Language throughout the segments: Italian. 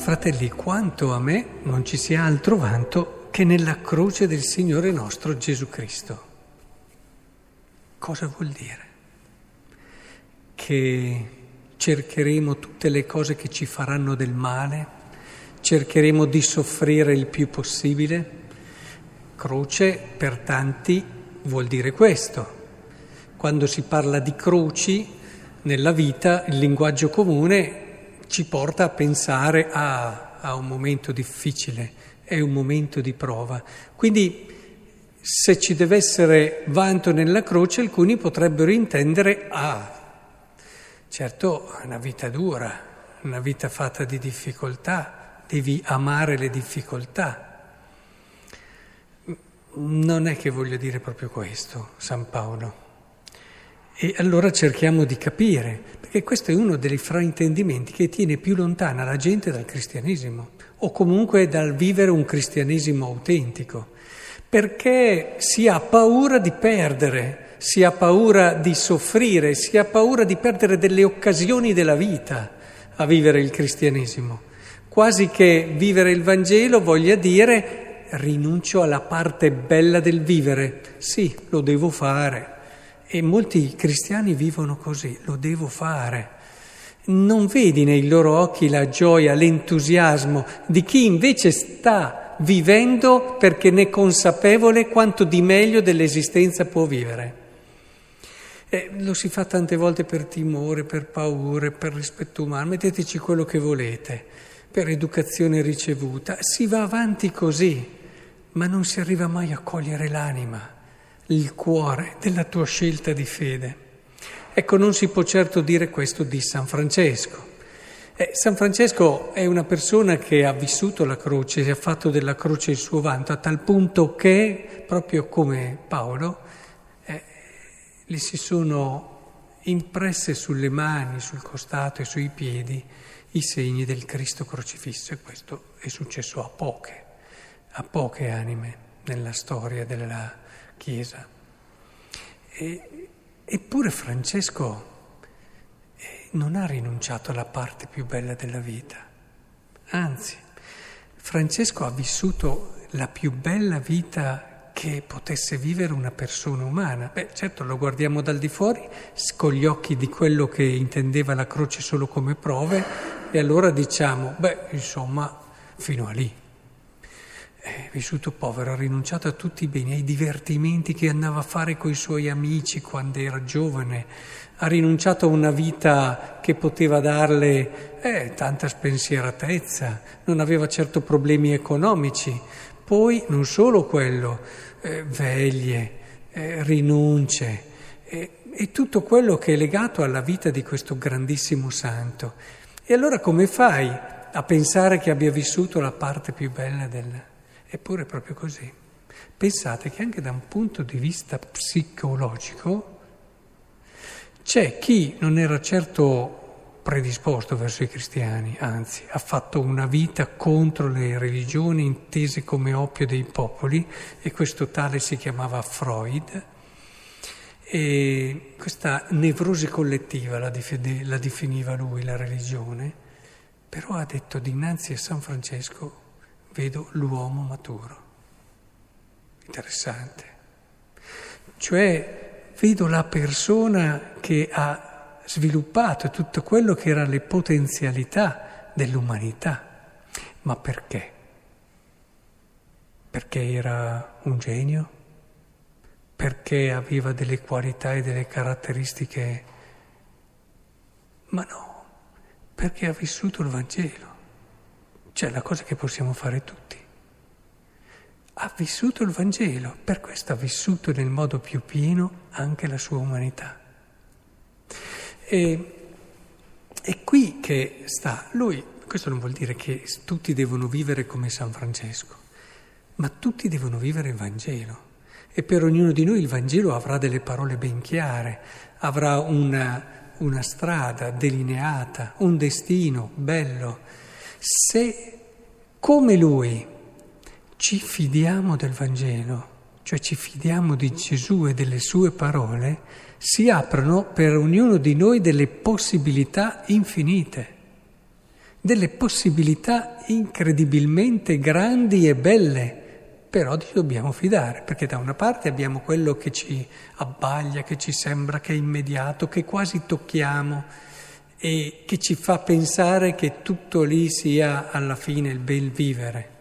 fratelli, quanto a me non ci sia altro vanto che nella croce del Signore nostro Gesù Cristo. Cosa vuol dire? Che cercheremo tutte le cose che ci faranno del male, cercheremo di soffrire il più possibile. Croce per tanti vuol dire questo. Quando si parla di croci nella vita, il linguaggio comune ci porta a pensare a, a un momento difficile, è un momento di prova. Quindi se ci deve essere vanto nella croce, alcuni potrebbero intendere, ah, certo, una vita dura, una vita fatta di difficoltà, devi amare le difficoltà. Non è che voglio dire proprio questo, San Paolo. E allora cerchiamo di capire, perché questo è uno dei fraintendimenti che tiene più lontana la gente dal cristianesimo, o comunque dal vivere un cristianesimo autentico perché si ha paura di perdere, si ha paura di soffrire, si ha paura di perdere delle occasioni della vita a vivere il cristianesimo. Quasi che vivere il Vangelo voglia dire rinuncio alla parte bella del vivere. Sì, lo devo fare. E molti cristiani vivono così, lo devo fare. Non vedi nei loro occhi la gioia, l'entusiasmo di chi invece sta vivendo perché ne è consapevole quanto di meglio dell'esistenza può vivere. E lo si fa tante volte per timore, per paure, per rispetto umano, metteteci quello che volete, per educazione ricevuta. Si va avanti così, ma non si arriva mai a cogliere l'anima, il cuore della tua scelta di fede. Ecco, non si può certo dire questo di San Francesco. Eh, San Francesco è una persona che ha vissuto la croce, si ha fatto della croce il suo vanto, a tal punto che, proprio come Paolo, eh, gli si sono impresse sulle mani, sul costato e sui piedi i segni del Cristo crocifisso e questo è successo a poche, a poche anime nella storia della Chiesa. E, eppure Francesco non ha rinunciato alla parte più bella della vita. Anzi, Francesco ha vissuto la più bella vita che potesse vivere una persona umana. Beh, certo, lo guardiamo dal di fuori con gli occhi di quello che intendeva la croce solo come prove e allora diciamo, beh, insomma, fino a lì. È vissuto povero, ha rinunciato a tutti i beni, ai divertimenti che andava a fare con i suoi amici quando era giovane, ha rinunciato a una vita che poteva darle eh, tanta spensieratezza, non aveva certo problemi economici. Poi non solo quello, eh, veglie, eh, rinunce e tutto quello che è legato alla vita di questo grandissimo santo. E allora come fai a pensare che abbia vissuto la parte più bella del... Eppure è proprio così. Pensate che anche da un punto di vista psicologico c'è chi non era certo predisposto verso i cristiani, anzi ha fatto una vita contro le religioni intese come oppio dei popoli e questo tale si chiamava Freud. E questa nevrosi collettiva la, definiva lui, la religione, però ha detto dinanzi a San Francesco vedo l'uomo maturo. Interessante. Cioè vedo la persona che ha sviluppato tutto quello che erano le potenzialità dell'umanità. Ma perché? Perché era un genio? Perché aveva delle qualità e delle caratteristiche? Ma no, perché ha vissuto il Vangelo. Cioè la cosa che possiamo fare tutti. Ha vissuto il Vangelo, per questo ha vissuto nel modo più pieno anche la sua umanità. E è qui che sta. Lui, questo non vuol dire che tutti devono vivere come San Francesco, ma tutti devono vivere il Vangelo. E per ognuno di noi il Vangelo avrà delle parole ben chiare, avrà una, una strada delineata, un destino bello se come lui ci fidiamo del Vangelo, cioè ci fidiamo di Gesù e delle sue parole, si aprono per ognuno di noi delle possibilità infinite. delle possibilità incredibilmente grandi e belle, però ci dobbiamo fidare, perché da una parte abbiamo quello che ci abbaglia, che ci sembra che è immediato, che quasi tocchiamo e che ci fa pensare che tutto lì sia alla fine il bel vivere.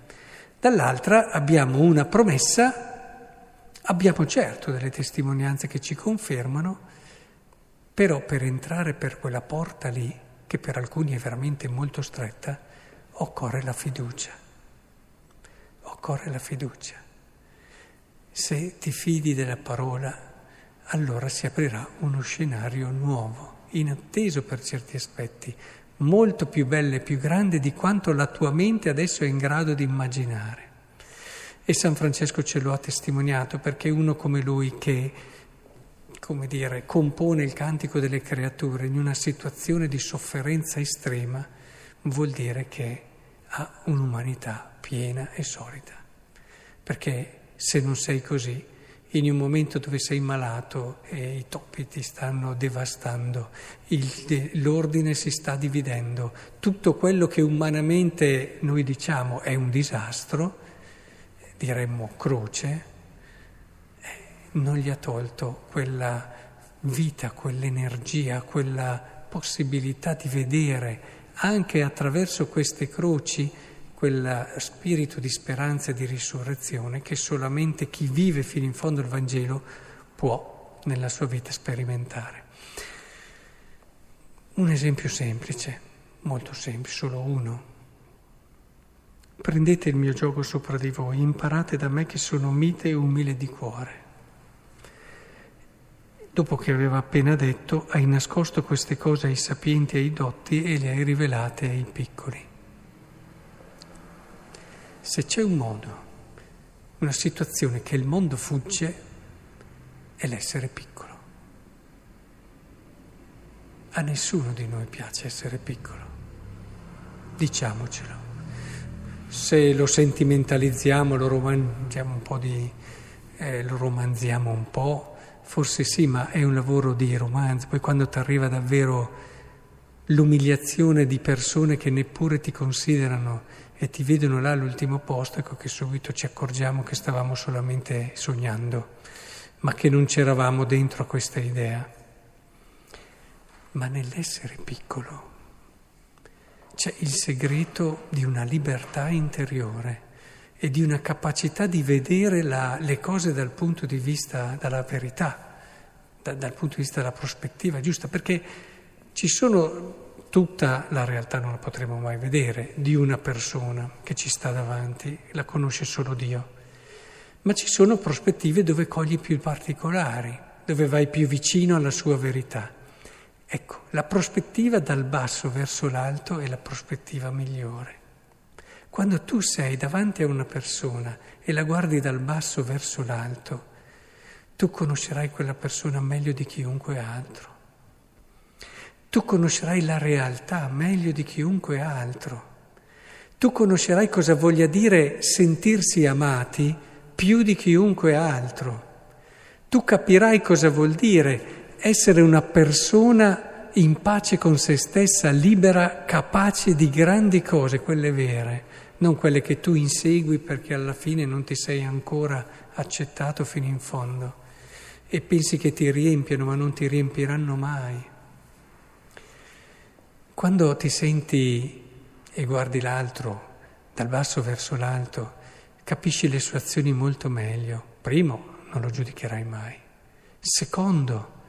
Dall'altra abbiamo una promessa, abbiamo certo delle testimonianze che ci confermano, però per entrare per quella porta lì, che per alcuni è veramente molto stretta, occorre la fiducia. Occorre la fiducia. Se ti fidi della parola, allora si aprirà uno scenario nuovo, inatteso per certi aspetti, molto più bello e più grande di quanto la tua mente adesso è in grado di immaginare. E San Francesco ce lo ha testimoniato perché uno come lui che, come dire, compone il cantico delle creature in una situazione di sofferenza estrema, vuol dire che ha un'umanità piena e solida. Perché se non sei così, in un momento dove sei malato e i topi ti stanno devastando, il, l'ordine si sta dividendo, tutto quello che umanamente noi diciamo è un disastro, diremmo croce, eh, non gli ha tolto quella vita, quell'energia, quella possibilità di vedere anche attraverso queste croci quel spirito di speranza e di risurrezione che solamente chi vive fino in fondo il Vangelo può nella sua vita sperimentare. Un esempio semplice, molto semplice, solo uno. Prendete il mio gioco sopra di voi, imparate da me che sono mite e umile di cuore. Dopo che aveva appena detto, hai nascosto queste cose ai sapienti e ai dotti e le hai rivelate ai piccoli. Se c'è un modo, una situazione che il mondo fugge, è l'essere piccolo. A nessuno di noi piace essere piccolo, diciamocelo. Se lo sentimentalizziamo, lo romanziamo un po', di, eh, lo romanziamo un po', forse sì, ma è un lavoro di romanzo. Poi quando ti arriva davvero l'umiliazione di persone che neppure ti considerano e ti vedono là all'ultimo posto, ecco che subito ci accorgiamo che stavamo solamente sognando, ma che non c'eravamo dentro a questa idea. Ma nell'essere piccolo c'è il segreto di una libertà interiore e di una capacità di vedere la, le cose dal punto di vista della verità, da, dal punto di vista della prospettiva giusta, perché ci sono tutta la realtà non la potremo mai vedere di una persona che ci sta davanti, la conosce solo Dio. Ma ci sono prospettive dove cogli più particolari, dove vai più vicino alla sua verità. Ecco, la prospettiva dal basso verso l'alto è la prospettiva migliore. Quando tu sei davanti a una persona e la guardi dal basso verso l'alto, tu conoscerai quella persona meglio di chiunque altro. Tu conoscerai la realtà meglio di chiunque altro. Tu conoscerai cosa voglia dire sentirsi amati più di chiunque altro. Tu capirai cosa vuol dire essere una persona in pace con se stessa, libera, capace di grandi cose, quelle vere, non quelle che tu insegui perché alla fine non ti sei ancora accettato fino in fondo e pensi che ti riempiano ma non ti riempiranno mai. Quando ti senti e guardi l'altro dal basso verso l'alto, capisci le sue azioni molto meglio. Primo, non lo giudicherai mai. Secondo,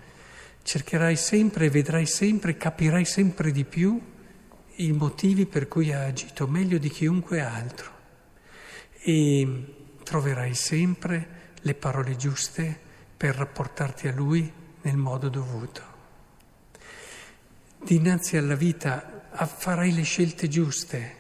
cercherai sempre vedrai sempre, capirai sempre di più i motivi per cui ha agito meglio di chiunque altro e troverai sempre le parole giuste per rapportarti a lui nel modo dovuto dinanzi alla vita farai le scelte giuste,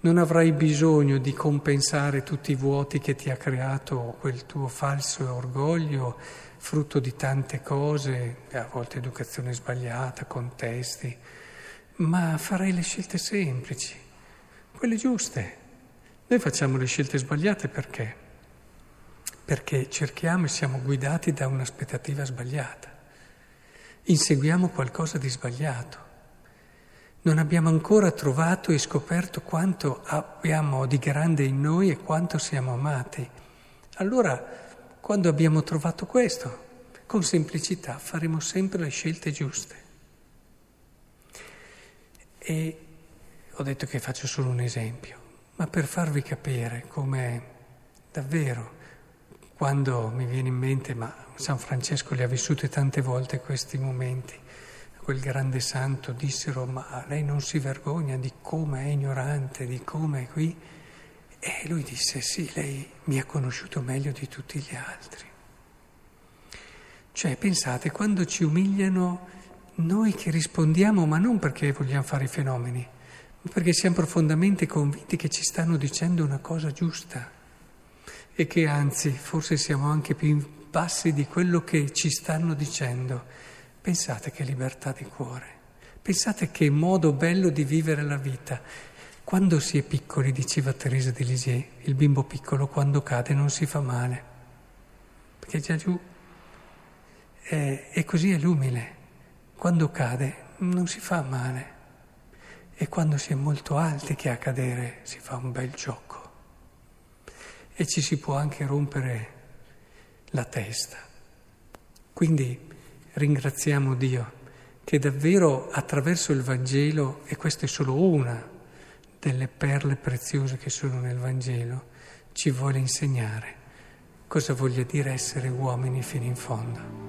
non avrai bisogno di compensare tutti i vuoti che ti ha creato quel tuo falso orgoglio, frutto di tante cose, a volte educazione sbagliata, contesti, ma farai le scelte semplici, quelle giuste. Noi facciamo le scelte sbagliate perché? Perché cerchiamo e siamo guidati da un'aspettativa sbagliata inseguiamo qualcosa di sbagliato. non abbiamo ancora trovato e scoperto quanto abbiamo di grande in noi e quanto siamo amati. Allora, quando abbiamo trovato questo, con semplicità faremo sempre le scelte giuste. E ho detto che faccio solo un esempio, ma per farvi capire come davvero, quando mi viene in mente, ma San Francesco li ha vissuti tante volte questi momenti, quel grande santo dissero ma lei non si vergogna di come è ignorante, di come è qui. E lui disse sì, lei mi ha conosciuto meglio di tutti gli altri. Cioè pensate, quando ci umiliano, noi che rispondiamo, ma non perché vogliamo fare i fenomeni, ma perché siamo profondamente convinti che ci stanno dicendo una cosa giusta e che anzi forse siamo anche più bassi di quello che ci stanno dicendo. Pensate che libertà di cuore, pensate che modo bello di vivere la vita. Quando si è piccoli, diceva Teresa di Lisieux, il bimbo piccolo quando cade non si fa male, perché già giù è, e così è l'umile, quando cade non si fa male. E quando si è molto alti che a cadere si fa un bel gioco e ci si può anche rompere la testa. Quindi ringraziamo Dio che davvero attraverso il Vangelo, e questa è solo una delle perle preziose che sono nel Vangelo, ci vuole insegnare cosa voglia dire essere uomini fino in fondo.